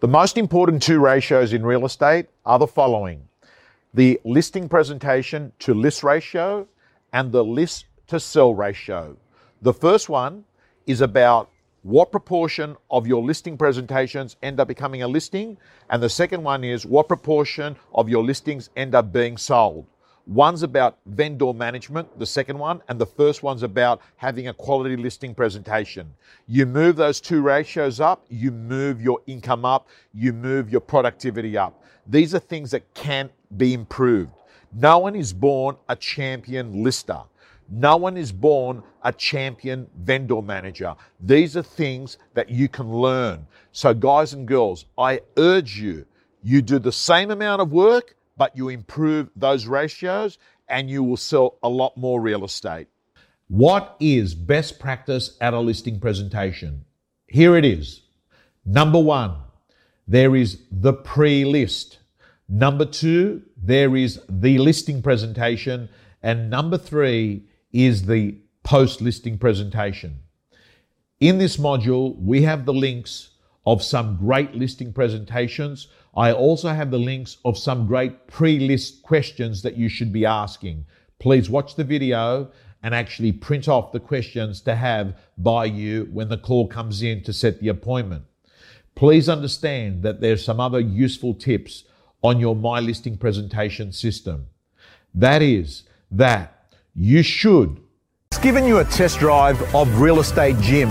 The most important two ratios in real estate are the following the listing presentation to list ratio and the list to sell ratio. The first one is about what proportion of your listing presentations end up becoming a listing, and the second one is what proportion of your listings end up being sold. One's about vendor management, the second one, and the first one's about having a quality listing presentation. You move those two ratios up, you move your income up, you move your productivity up. These are things that can be improved. No one is born a champion lister. No one is born a champion vendor manager. These are things that you can learn. So, guys and girls, I urge you, you do the same amount of work, but you improve those ratios and you will sell a lot more real estate. What is best practice at a listing presentation? Here it is. Number one, there is the pre list. Number two, there is the listing presentation. And number three is the post listing presentation. In this module, we have the links of some great listing presentations. I also have the links of some great pre list questions that you should be asking. Please watch the video and actually print off the questions to have by you when the call comes in to set the appointment. Please understand that there's some other useful tips on your My Listing presentation system. That is that you should. It's given you a test drive of Real Estate Gym.